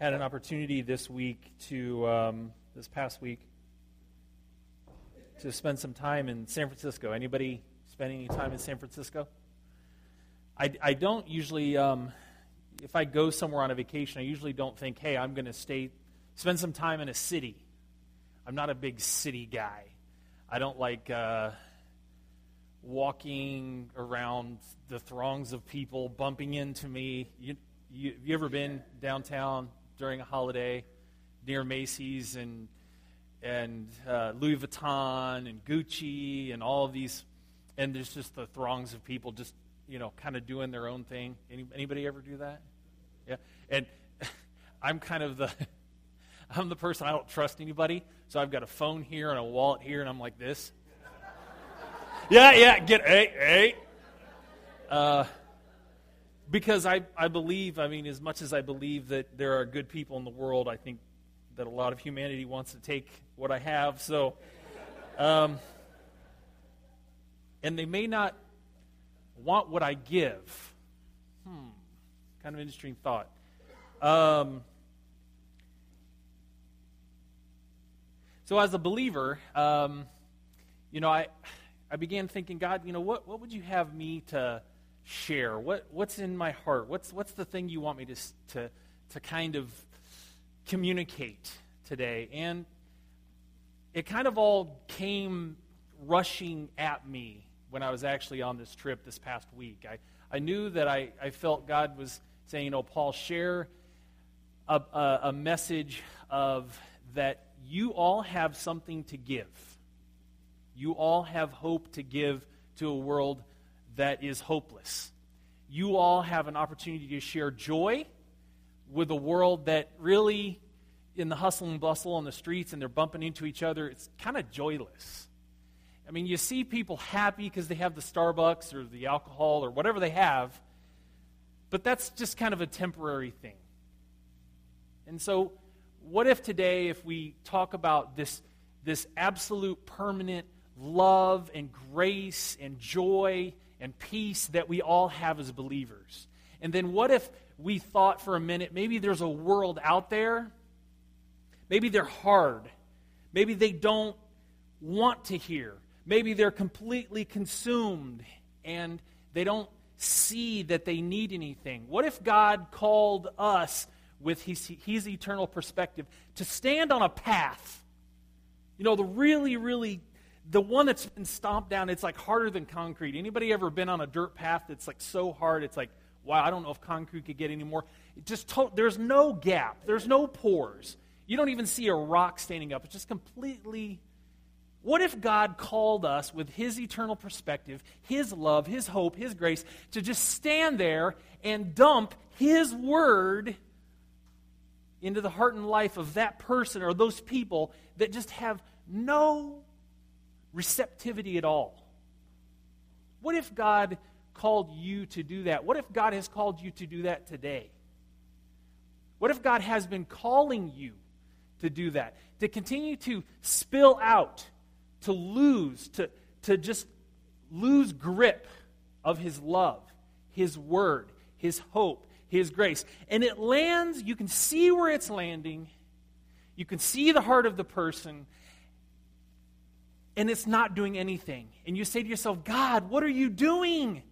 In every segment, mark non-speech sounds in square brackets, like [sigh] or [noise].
had an opportunity this week to, um, this past week, to spend some time in San Francisco. Anybody spend any time in San Francisco? I, I don't usually, um, if I go somewhere on a vacation, I usually don't think, hey, I'm going to stay, spend some time in a city. I'm not a big city guy. I don't like uh, walking around the throngs of people bumping into me. You, you, have you ever been downtown during a holiday near Macy's and and uh, Louis Vuitton and Gucci and all of these, and there's just the throngs of people just you know kind of doing their own thing. Any, anybody ever do that? Yeah, and [laughs] I'm kind of the [laughs] I'm the person I don't trust anybody, so I've got a phone here and a wallet here, and I'm like this. [laughs] yeah, yeah, get hey hey. Uh, because I, I believe, I mean, as much as I believe that there are good people in the world, I think that a lot of humanity wants to take what I have. So, um, and they may not want what I give. Hmm, kind of interesting thought. Um, so, as a believer, um, you know, I, I began thinking, God, you know, what, what would you have me to share? What, what's in my heart? What's, what's the thing you want me to, to, to kind of communicate today? And it kind of all came rushing at me when I was actually on this trip this past week. I, I knew that I, I felt God was saying, you know, Paul, share a, a, a message of that you all have something to give. You all have hope to give to a world that is hopeless. You all have an opportunity to share joy with a world that really, in the hustle and bustle on the streets and they're bumping into each other, it's kind of joyless. I mean, you see people happy because they have the Starbucks or the alcohol or whatever they have, but that's just kind of a temporary thing. And so, what if today, if we talk about this, this absolute permanent love and grace and joy and peace that we all have as believers. And then what if we thought for a minute maybe there's a world out there? Maybe they're hard. Maybe they don't want to hear. Maybe they're completely consumed and they don't see that they need anything. What if God called us with his, his eternal perspective to stand on a path? You know, the really, really the one that's been stomped down, it's like harder than concrete. Anybody ever been on a dirt path that's like so hard, it's like, wow, I don't know if concrete could get any more. It just to- there's no gap, there's no pores. You don't even see a rock standing up. It's just completely. What if God called us with His eternal perspective, His love, His hope, His grace, to just stand there and dump His word into the heart and life of that person or those people that just have no receptivity at all? What if God called you to do that? What if God has called you to do that today? What if God has been calling you to do that? To continue to spill out, to lose, to, to just lose grip of His love, His word, His hope, His grace. And it lands, you can see where it's landing, you can see the heart of the person, and it's not doing anything. And you say to yourself, God, what are you doing?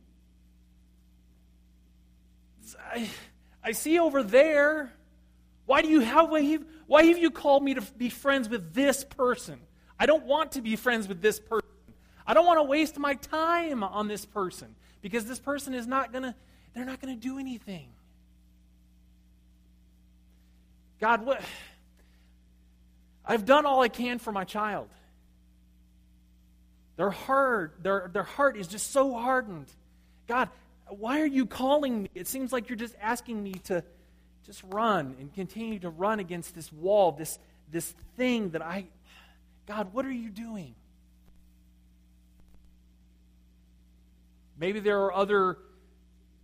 I, I see over there. Why do you have why have you called me to be friends with this person? I don't want to be friends with this person. I don't want to waste my time on this person because this person is not going to they're not going to do anything. God, what I've done all I can for my child. Their heart, their, their heart is just so hardened. God, why are you calling me? It seems like you're just asking me to just run and continue to run against this wall, this, this thing that I. God, what are you doing? Maybe there are other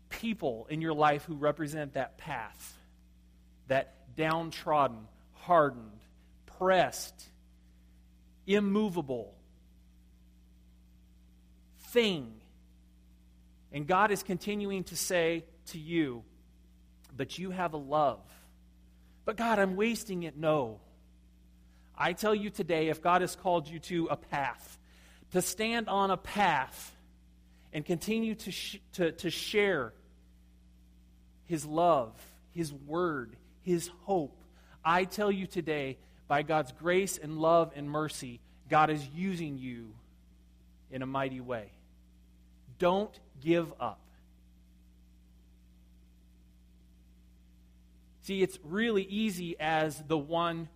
people in your life who represent that path, that downtrodden, hardened, pressed, immovable, thing. And God is continuing to say to you, but you have a love But God, I'm wasting it. No. I tell you today, if God has called you to a path, to stand on a path and continue to, sh- to, to share His love, His word, His hope, I tell you today, by God's grace and love and mercy, God is using you in a mighty way. Don't give up. See, it's really easy as the one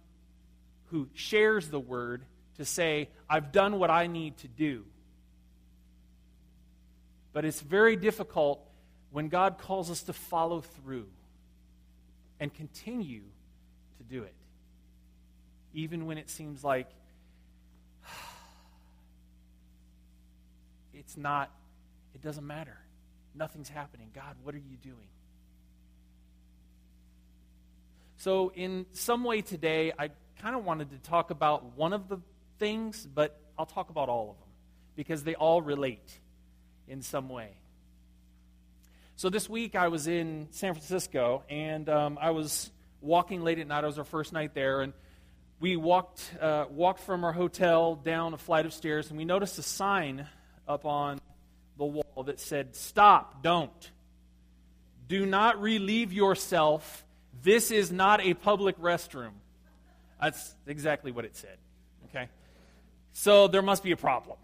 who shares the word to say, I've done what I need to do. But it's very difficult when God calls us to follow through and continue to do it, even when it seems like [sighs] it's not, it doesn't matter. Nothing's happening. God, what are you doing? So, in some way today, I kind of wanted to talk about one of the things, but I'll talk about all of them because they all relate in some way. So, this week I was in San Francisco and um, I was walking late at night. It was our first night there, and we walked, uh, walked from our hotel down a flight of stairs, and we noticed a sign up on that said, Stop, don't. Do not relieve yourself this is not a public restroom. That's exactly what it said. Okay? So there must be a problem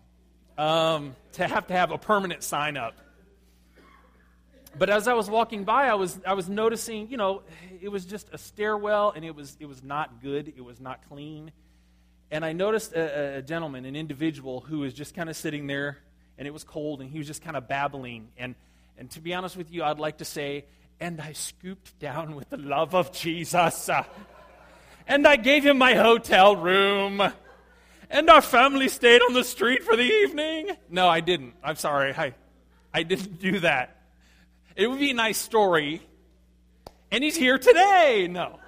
um, to have to have a permanent sign up. But as I was walking by, I was, I was noticing, you know, it was just a stairwell and it was, it was not good, it was not clean. And I noticed a, a gentleman, an individual, who was just kind of sitting there and it was cold and he was just kind of babbling. And, and to be honest with you, I'd like to say and I scooped down with the love of Jesus. Uh, and I gave him my hotel room. And our family stayed on the street for the evening. No, I didn't. I'm sorry. I, I didn't do that. It would be a nice story. And he's here today. No.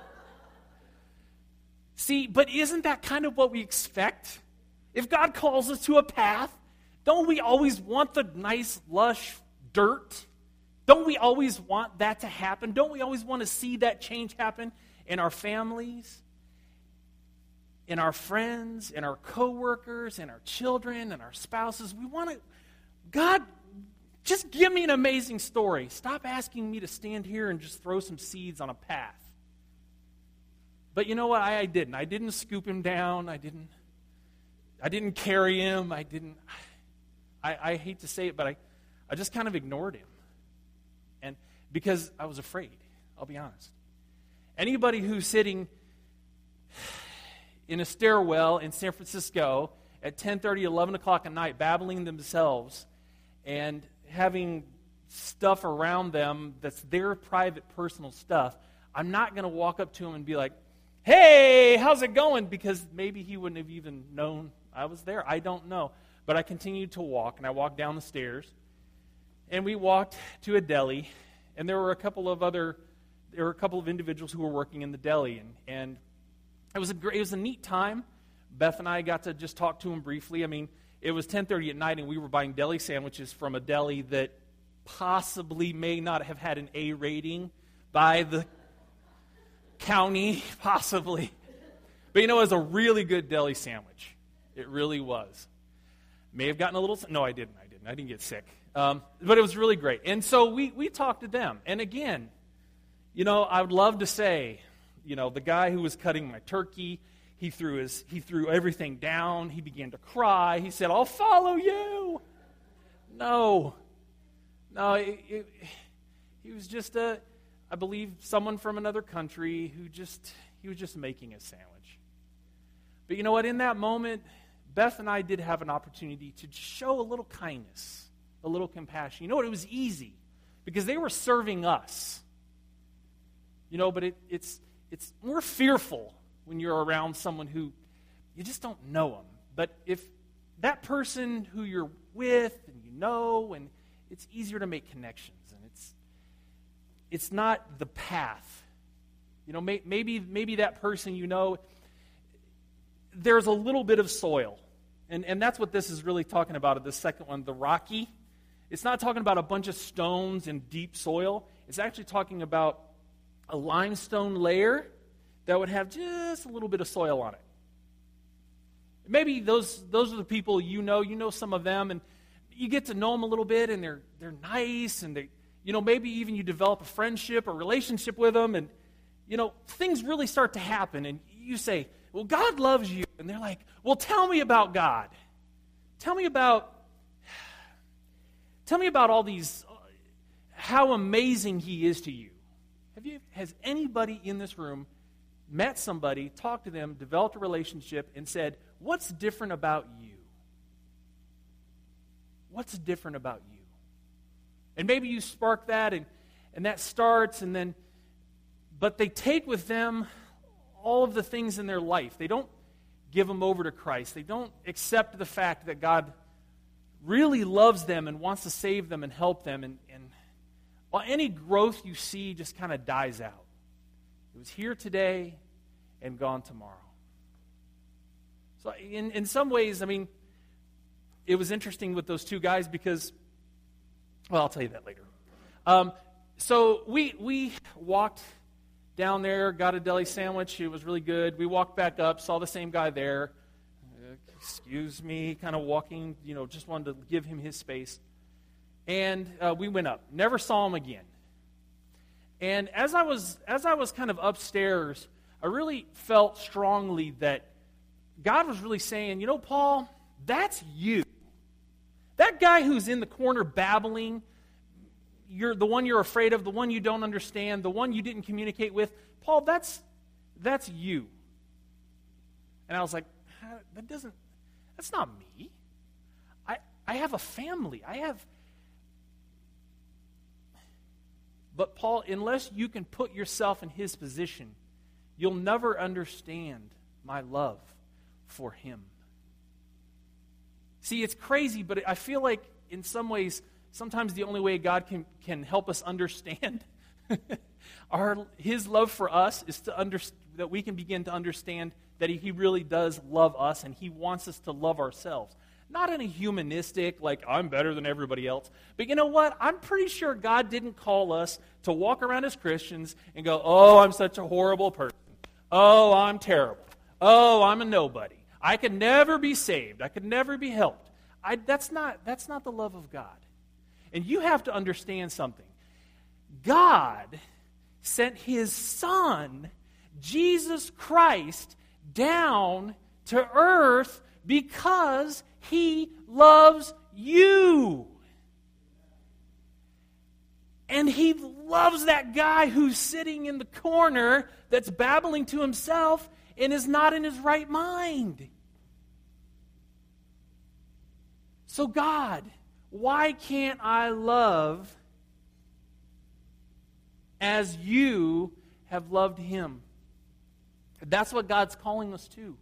See, but isn't that kind of what we expect? If God calls us to a path, don't we always want the nice, lush dirt? Don't we always want that to happen? Don't we always want to see that change happen in our families, in our friends, in our coworkers, in our children, and our spouses? We want to, God, just give me an amazing story. Stop asking me to stand here and just throw some seeds on a path. But you know what? I, I didn't. I didn't scoop him down. I didn't. I didn't carry him. I didn't. I, I hate to say it, but I, I just kind of ignored him And because I was afraid. I'll be honest. Anybody who's sitting in a stairwell in San Francisco at 10:30, 11 o'clock at night, babbling themselves and having stuff around them that's their private, personal stuff, I'm not going to walk up to him and be like, "Hey, how's it going?" Because maybe he wouldn't have even known I was there. I don't know. But I continued to walk, and I walked down the stairs, and we walked to a deli and there were a couple of other, there were a couple of individuals who were working in the deli. And, and it, was a great, it was a neat time. Beth and I got to just talk to him briefly. I mean, it was 10.30 at night, and we were buying deli sandwiches from a deli that possibly may not have had an A rating by the county, [laughs] possibly. But you know, it was a really good deli sandwich. It really was. May have gotten a little. No, I didn't. I didn't. I didn't get sick. Um, but it was really great. And so we, we talked to them. And again, you know, I would love to say, you know, the guy who was cutting my turkey, he threw, his, he threw everything down. He began to cry. He said, I'll follow you. No. No, it, it, he was just a, I believe, someone from another country who just, he was just making a sandwich. But you know what? In that moment, Beth and I did have an opportunity to show a little kindness a little compassion. You know what? It was easy because they were serving us. You know, but it, it's, it's more fearful when you're around someone who you just don't know them. But if that person who you're with and you know, and it's easier to make connections, and it's, it's not the path. You know, may, maybe, maybe that person you know, there's a little bit of soil. And, and that's what this is really talking about, the second one, the rocky. It's not talking about a bunch of stones and deep soil. It's actually talking about a limestone layer that would have just a little bit of soil on it. Maybe those, those are the people you know. You know some of them, and you get to know them a little bit, and they're, they're nice, and they, you know, maybe even you develop a friendship or relationship with them, and, you know, things really start to happen, and you say, Well, God loves you. And they're like, Well, tell me about God. Tell me about. Tell me about all these, how amazing He is to you. Have you, has anybody in this room met somebody, talked to them, developed a relationship, and said, What's different about you? What's different about you? And maybe you spark that and, and that starts, and then, but they take with them all of the things in their life. They don't give them over to Christ. They don't accept the fact that God really loves them and wants to save them and help them. And, and well, any growth you see just kind of dies out. It was here today and gone tomorrow. So, in, in some ways, I mean, it was interesting with those two guys because, well, I'll tell you that later. Um, so, we, we walked down there, got a deli sandwich. It was really good. We walked back up, saw the same guy there. Excuse me, kind of walking, you know, just wanted to give him his space. And uh, we went up. Never saw him again. And as I was as I was kind of upstairs, I really felt strongly that God was really saying, you know, Paul, that's you. That guy who's in the corner babbling, you're the one you're afraid of, the one you don't understand, the one you didn't communicate with, Paul, that's that's you. And I was like, that doesn't that's not me. I I have a family. I have But Paul, unless you can put yourself in his position, you'll never understand my love for him. See, it's crazy, but I feel like in some ways, sometimes the only way God can, can help us understand [laughs] our, his love for us is to under, that we can begin to understand that he really does love us and he wants us to love ourselves. Not in a humanistic, like, I'm better than everybody else. But you know what? I'm pretty sure God didn't call us to walk around as Christians and go, oh, I'm such a horrible person. Oh, I'm terrible. Oh, I'm a nobody. I could never be saved. I could never be helped. I, that's, not, that's not the love of God. And you have to understand something. God sent his Son, Jesus Christ, down to earth because he loves you. And he loves that guy who's sitting in the corner that's babbling to himself and is not in his right mind. So, God, why can't I love as you have loved him? That's what God's calling us to.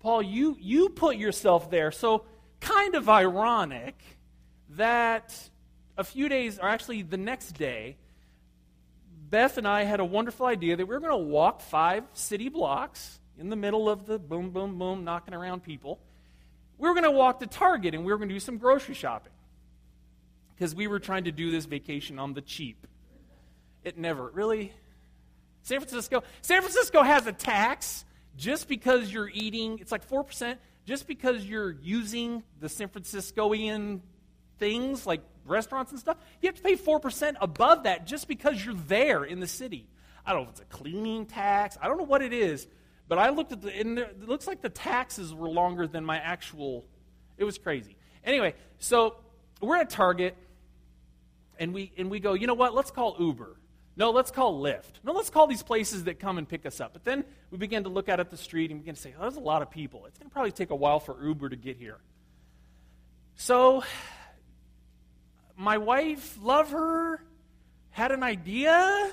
Paul, you, you put yourself there. So, kind of ironic that a few days, or actually the next day, Beth and I had a wonderful idea that we were going to walk five city blocks in the middle of the boom, boom, boom, knocking around people. We were going to walk to Target and we were going to do some grocery shopping because we were trying to do this vacation on the cheap. It never really. San Francisco, San Francisco has a tax just because you're eating. It's like four percent. Just because you're using the San Franciscoian things like restaurants and stuff, you have to pay four percent above that just because you're there in the city. I don't know if it's a cleaning tax. I don't know what it is, but I looked at the, and it looks like the taxes were longer than my actual. It was crazy. Anyway, so we're at Target, and we and we go. You know what? Let's call Uber. No, let's call Lyft. No, let's call these places that come and pick us up. But then we begin to look out at the street and begin to say, oh, there's a lot of people. It's going to probably take a while for Uber to get here. So, my wife, love her, had an idea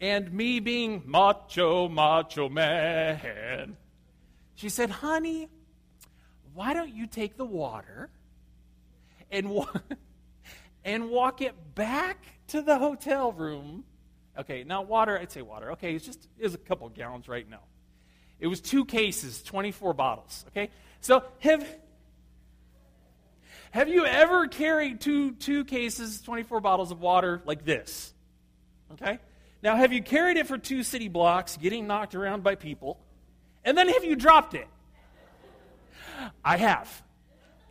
and me being macho, macho man. She said, Honey, why don't you take the water and, wa- [laughs] and walk it back to the hotel room? Okay, now water, I'd say water. Okay, it's just it's a couple gallons right now. It was two cases, 24 bottles. Okay, so have have you ever carried two two cases, 24 bottles of water like this? Okay, Now, have you carried it for two city blocks, getting knocked around by people, and then have you dropped it? I have.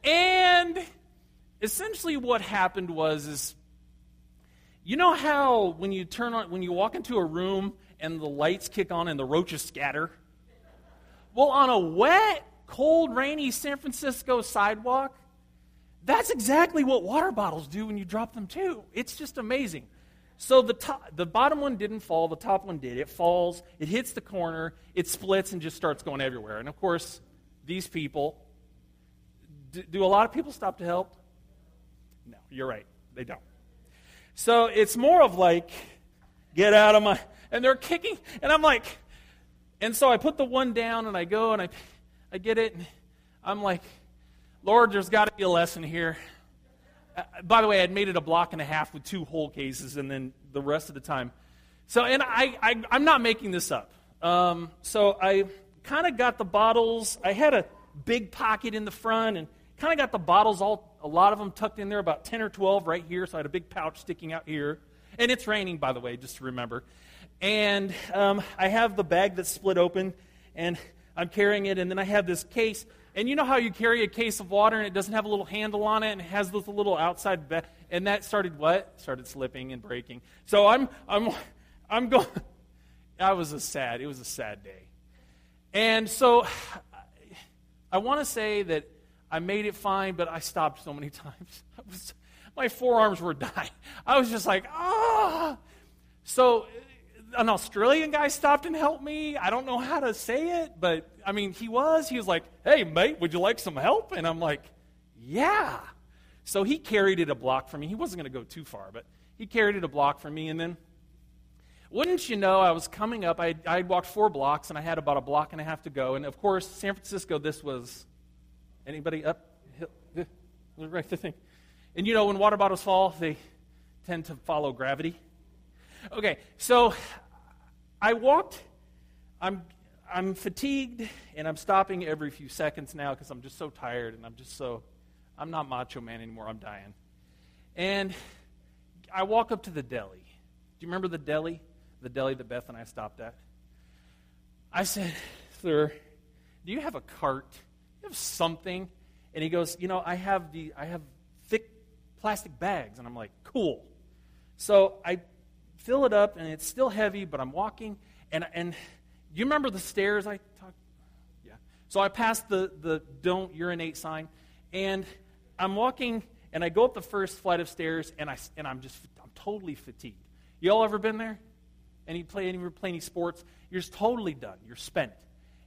And essentially what happened was is you know how when you turn on when you walk into a room and the lights kick on and the roaches scatter? Well, on a wet, cold, rainy San Francisco sidewalk, that's exactly what water bottles do when you drop them too. It's just amazing. So the top, the bottom one didn't fall, the top one did. It falls, it hits the corner, it splits and just starts going everywhere. And of course, these people do, do a lot of people stop to help? No, you're right. They don't. So it's more of like, get out of my, and they're kicking, and I'm like, and so I put the one down and I go and I, I get it, and I'm like, Lord, there's got to be a lesson here. Uh, by the way, I'd made it a block and a half with two whole cases, and then the rest of the time. So, and I, I I'm not making this up. Um, so I kind of got the bottles. I had a big pocket in the front, and kind of got the bottles all, a lot of them tucked in there, about 10 or 12 right here. So I had a big pouch sticking out here. And it's raining, by the way, just to remember. And um, I have the bag that's split open, and I'm carrying it. And then I have this case. And you know how you carry a case of water and it doesn't have a little handle on it and it has this little outside bag? And that started what? Started slipping and breaking. So I'm, I'm, I'm going. [laughs] That was a sad, it was a sad day. And so [sighs] I want to say that I made it fine, but I stopped so many [laughs] times. Was, my forearms were dying. I was just like, ah. So an Australian guy stopped and helped me. I don't know how to say it, but I mean, he was. He was like, hey, mate, would you like some help? And I'm like, yeah. So he carried it a block for me. He wasn't going to go too far, but he carried it a block for me. And then, wouldn't you know, I was coming up. I I walked four blocks, and I had about a block and a half to go. And of course, San Francisco, this was Anybody up? Right the thing. And you know, when water bottles fall, they tend to follow gravity. Okay, so I walked. I'm I'm fatigued and I'm stopping every few seconds now because I'm just so tired and I'm just so I'm not macho man anymore. I'm dying. And I walk up to the deli. Do you remember the deli? The deli that Beth and I stopped at. I said, "Sir, do you have a cart?" you have something? And he goes, you know, I have the I have thick plastic bags. And I'm like, cool. So I fill it up and it's still heavy, but I'm walking and and you remember the stairs I talked Yeah. So I pass the the don't urinate sign and I'm walking and I go up the first flight of stairs and I and I'm just I'm totally fatigued. You all ever been there? Any play any play any sports? You're just totally done. You're spent.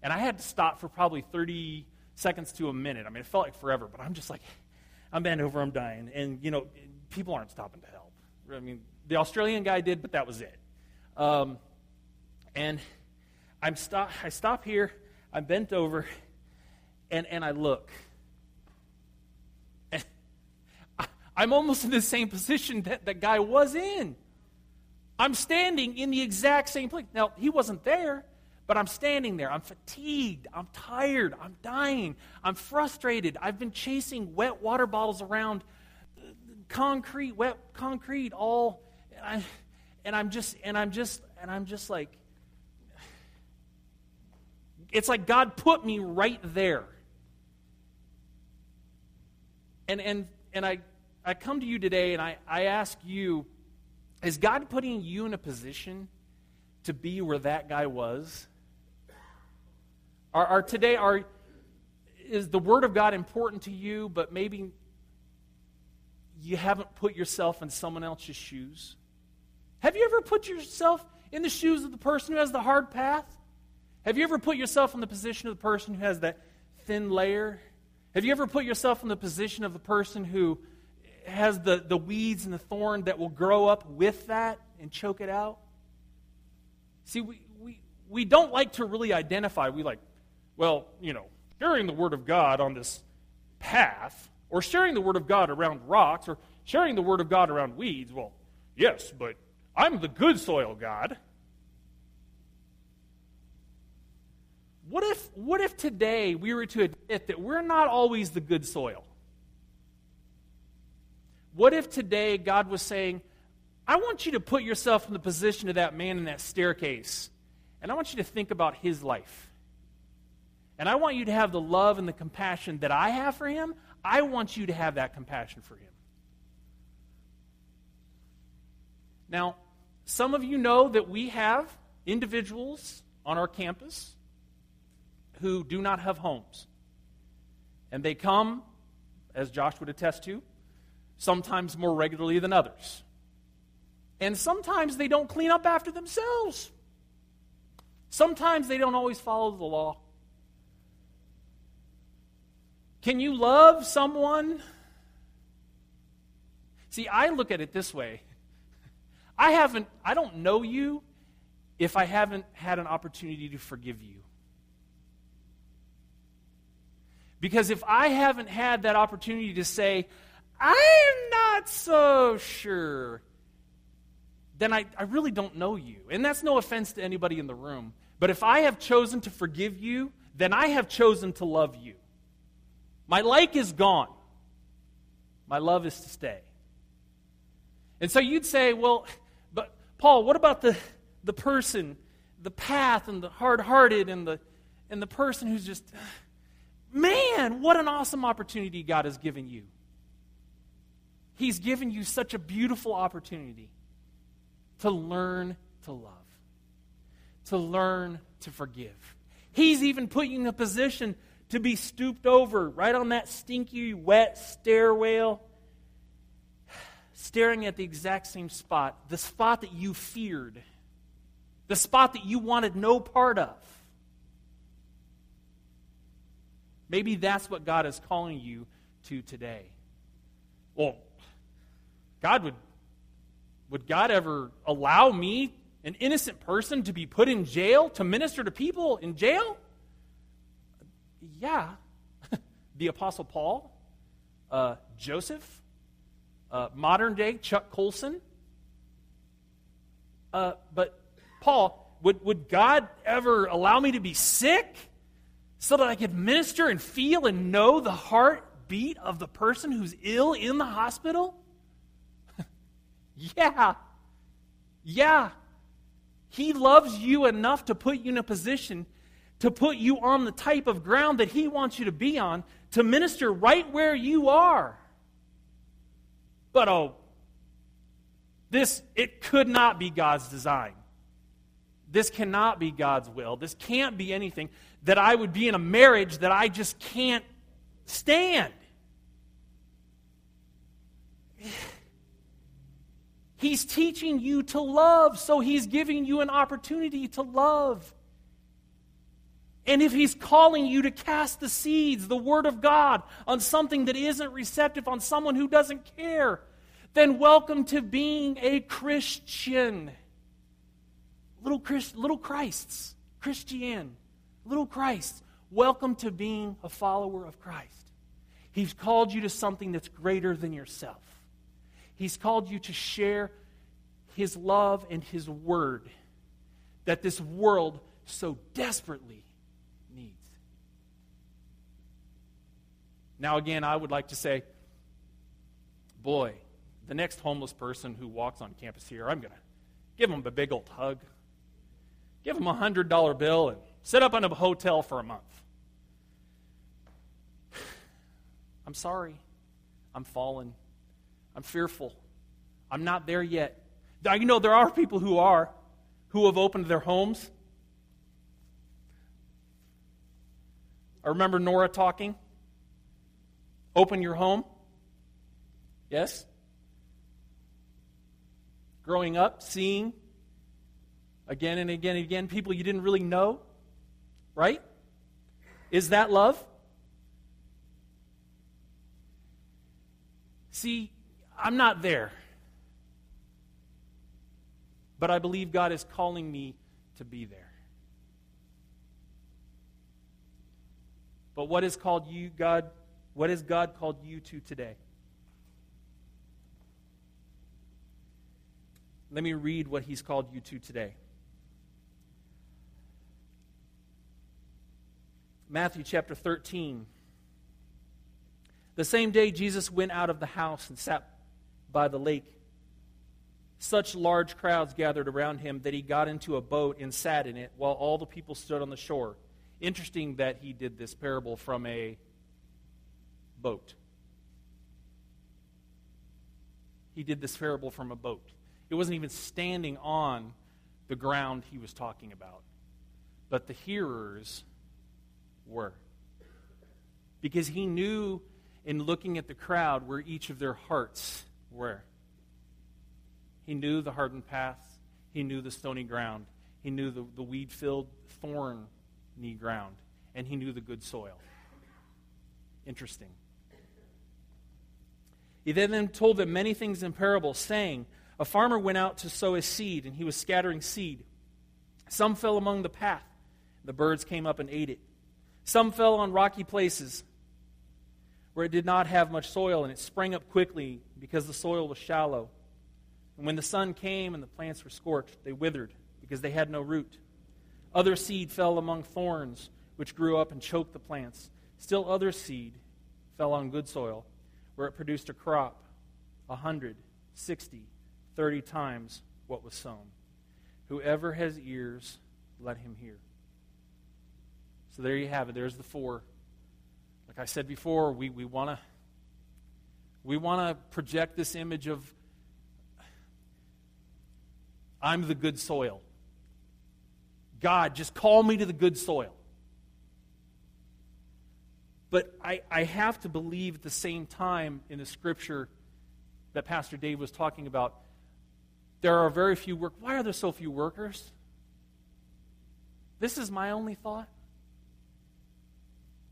And I had to stop for probably 30 seconds to a minute. I mean, it felt like forever, but I'm just like, I'm bent over, I'm dying. And, you know, people aren't stopping to help. I mean, the Australian guy did, but that was it. Um, and I'm stop, I stop here, I'm bent over, and, and I look. And I, [laughs] I'm almost in the same position that that guy was in. I'm standing in the exact same place. Now, he wasn't there, but I'm standing there. I'm fatigued. I'm tired. I'm dying. I'm frustrated. I've been chasing wet water bottles around concrete, wet concrete, all. And, I, and I'm just, and I'm just, and I'm just like, it's like God put me right there. And, and, and I, I come to you today and I, I ask you, is God putting you in a position to be where that guy was? Are, are today are is the word of God important to you, but maybe you haven't put yourself in someone else's shoes? Have you ever put yourself in the shoes of the person who has the hard path? Have you ever put yourself in the position of the person who has that thin layer? Have you ever put yourself in the position of the person who has the, the weeds and the thorn that will grow up with that and choke it out? See, we, we, we don't like to really identify. We like, well, you know, sharing the Word of God on this path, or sharing the Word of God around rocks, or sharing the Word of God around weeds, well, yes, but I'm the good soil God. What if, what if today we were to admit that we're not always the good soil? What if today God was saying, I want you to put yourself in the position of that man in that staircase, and I want you to think about his life. And I want you to have the love and the compassion that I have for him. I want you to have that compassion for him. Now, some of you know that we have individuals on our campus who do not have homes. And they come, as Josh would attest to, sometimes more regularly than others. And sometimes they don't clean up after themselves. Sometimes they don't always follow the law. Can you love someone? See, I look at it this way. I haven't I don't know you if I haven't had an opportunity to forgive you. Because if I haven't had that opportunity to say, I'm not so sure, then I, I really don't know you. And that's no offense to anybody in the room. But if I have chosen to forgive you, then I have chosen to love you. My like is gone, my love is to stay. And so you'd say, well, Paul, what about the, the person, the path, and the hard hearted, and the, and the person who's just, man, what an awesome opportunity God has given you. He's given you such a beautiful opportunity to learn to love, to learn to forgive. He's even put you in a position to be stooped over right on that stinky, wet stairwell, staring at the exact same spot, the spot that you feared, the spot that you wanted no part of. Maybe that's what God is calling you to today. Well, God would would God ever allow me, an innocent person, to be put in jail to minister to people in jail? Yeah. [laughs] the Apostle Paul, uh, Joseph, uh, modern day Chuck Colson. Uh, but, Paul, would, would God ever allow me to be sick so that I could minister and feel and know the heartbeat of the person who's ill in the hospital? [laughs] Yeah. Yeah. He loves you enough to put you in a position to put you on the type of ground that He wants you to be on to minister right where you are. But oh, this, it could not be God's design. This cannot be God's will. This can't be anything that I would be in a marriage that I just can't stand. He's teaching you to love, so He's giving you an opportunity to love. And if He's calling you to cast the seeds, the Word of God, on something that isn't receptive, on someone who doesn't care, then welcome to being a Christian. Little, Christ, little Christs, Christian, little Christs. Welcome to being a follower of Christ. He's called you to something that's greater than yourself. He's called you to share His love and His word that this world so desperately Now, again, I would like to say, boy, the next homeless person who walks on campus here, I'm going to give them a big old hug, give them a $100 bill, and set up in a hotel for a month. [sighs] I'm sorry. I'm fallen. I'm fearful. I'm not there yet. You know, there are people who are, who have opened their homes. I remember Nora talking. Open your home. Yes? Growing up, seeing again and again and again people you didn't really know. Right? Is that love? See, I'm not there. But I believe God is calling me to be there. But what is called you, God? What has God called you to today? Let me read what He's called you to today. Matthew chapter 13. The same day Jesus went out of the house and sat by the lake Such large crowds gathered around him that he got into a boat and sat in it while all the people stood on the shore. Interesting that he did this parable from a boat. He did this parable from a boat. It wasn't even standing on the ground he was talking about. But the hearers were. Because he knew in looking at the crowd where each of their hearts were. He knew the hardened paths, he knew the stony ground, he knew the, the weed filled, thorny ground, and he knew the good soil. Interesting. He then, told them many things in parables, saying, A farmer went out to sow his seed, and he was scattering seed. Some fell among the path. The birds came up and ate it. Some fell on rocky places where it did not have much soil, and it sprang up quickly because the soil was shallow. And when the sun came and the plants were scorched, they withered because they had no root. Other seed fell among thorns, which grew up and choked the plants. Still, other seed fell on good soil, where it produced a crop a hundred, sixty, thirty times what was sown. Whoever has ears, let him hear. So there you have it. There's the four. Like I said before, we, we want to we want to project this image of I'm the good soil. God, just call me to the good soil. But I, I have to believe at the same time in the scripture that Pastor Dave was talking about, there are very few work. Why are there so few workers? This is my only thought.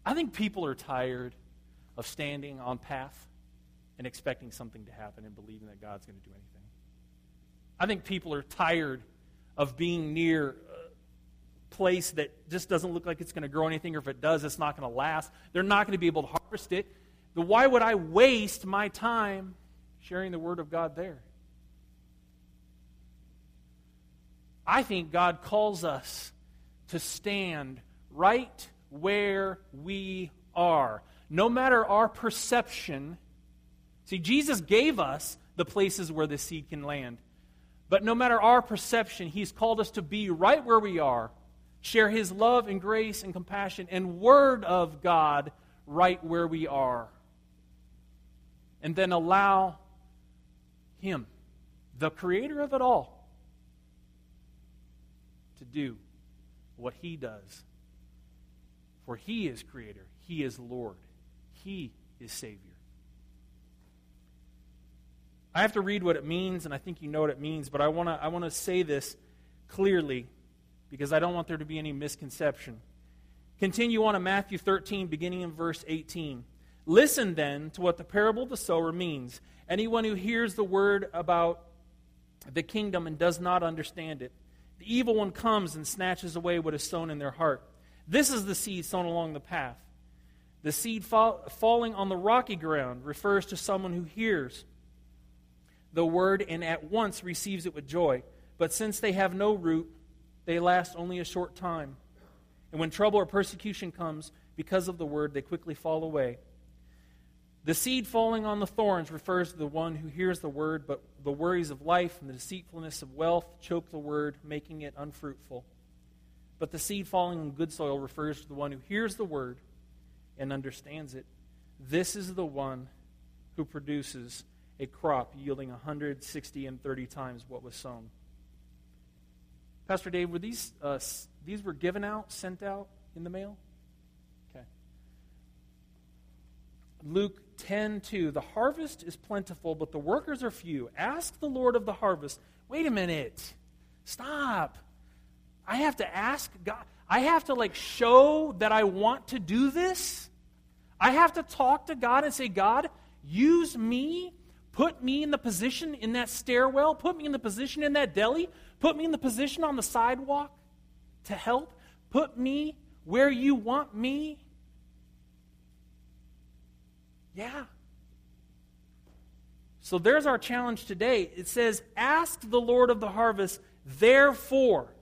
I think people are tired of standing on path and expecting something to happen and believing that God's going to do anything. I think people are tired of being near place that just doesn't look like it's going to grow anything, or if it does, it's not going to last. They're not going to be able to harvest it. But why would I waste my time sharing the Word of God there? I think God calls us to stand right where we are. No matter our perception. See, Jesus gave us the places where the seed can land. But no matter our perception, He's called us to be right where we are, share His love and grace and compassion and Word of God right where we are. And then allow Him, the Creator of it all, to do what He does. For He is Creator, He is Lord, He is Savior. I have to read what it means, and I think you know what it means, but I want to I wanna say this clearly because I don't want there to be any misconception. Continue on to Matthew 13, beginning in verse 18. Listen then to what the parable of the sower means. Anyone who hears the word about the kingdom and does not understand it, the evil one comes and snatches away what is sown in their heart. This is the seed sown along the path. The seed fall, falling on the rocky ground refers to someone who hears the word and at once receives it with joy. But since they have no root, they last only a short time. And when trouble or persecution comes because of the word, they quickly fall away. The seed falling on the thorns refers to the one who hears the word, but the worries of life and the deceitfulness of wealth choke the word, making it unfruitful. But the seed falling on good soil refers to the one who hears the word and understands it. This is the one who produces a crop yielding 160 and 30 times what was sown. Pastor Dave, were these, uh, these were given out, sent out in the mail? Okay. Luke 10 2. The harvest is plentiful, but the workers are few. Ask the Lord of the harvest. Wait a minute. Stop. I have to ask God. I have to like show that I want to do this. I have to talk to God and say, God, use me Put me in the position in that stairwell. Put me in the position in that deli. Put me in the position on the sidewalk to help. Put me where you want me. Yeah. So there's our challenge today. It says, Ask the Lord of the harvest, therefore,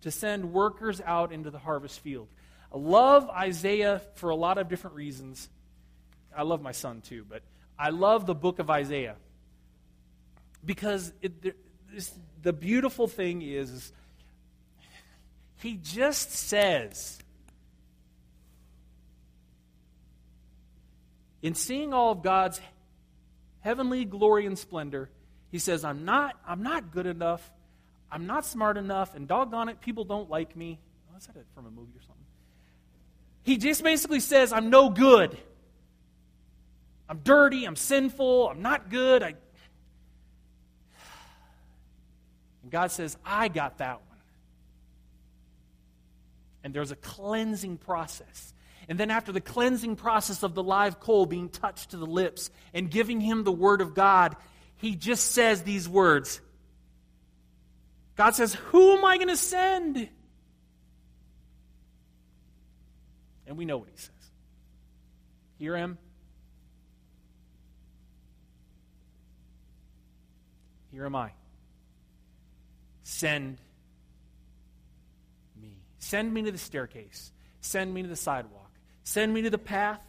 to send workers out into the harvest field. I love Isaiah for a lot of different reasons. I love my son too, but I love the book of Isaiah. because it, this, the beautiful thing is, is he just says, in seeing all of God's heavenly glory and splendor, he says, I'm not, I'm not good enough. I'm not smart enough. And doggone it, people don't like me. Oh, is that from a movie or something? He just basically says, I'm no good. I'm dirty. I'm sinful. I'm not good. I... And God says, I got that one. And there's a cleansing process. And then, after the cleansing process of the live coal being touched to the lips and giving him the word of God, he just says these words God says, Who am I going to send? And we know what he says. Here I am. Here am I. Send me. Send me to the staircase. Send me to the sidewalk. Send me to the path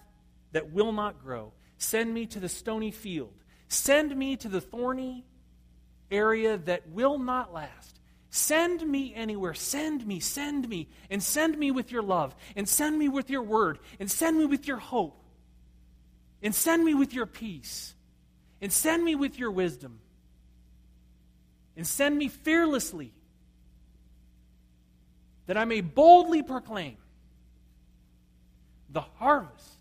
that will not grow. Send me to the stony field. Send me to the thorny area that will not last. Send me anywhere. Send me, send me, and send me with your love, and send me with your word, and send me with your hope, and send me with your peace, and send me with your wisdom, and send me fearlessly, that I may boldly proclaim the harvest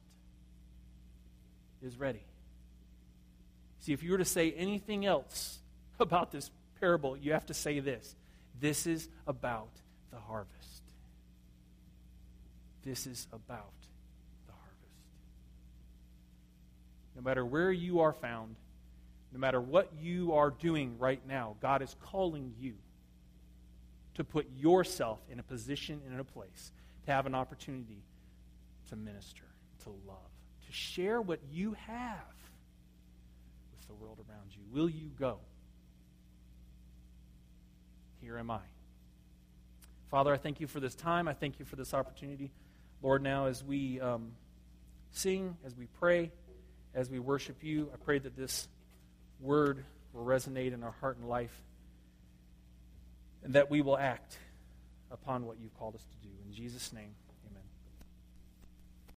is ready. See, if you were to say anything else [laughs] about this parable, you have to say this this is about the harvest. This is about the harvest. No matter where you are found, no matter what you are doing right now, God is calling you to put yourself in a position and in a place to have an opportunity to minister, to love, to share what you have with the world around you. Will you go? Here am I. Father, I thank you for this time. I thank you for this opportunity. Lord, now as we um, sing, as we pray, as we worship you, I pray that this word will resonate in our heart and life and that we will act upon what you've called us to do. In Jesus' name.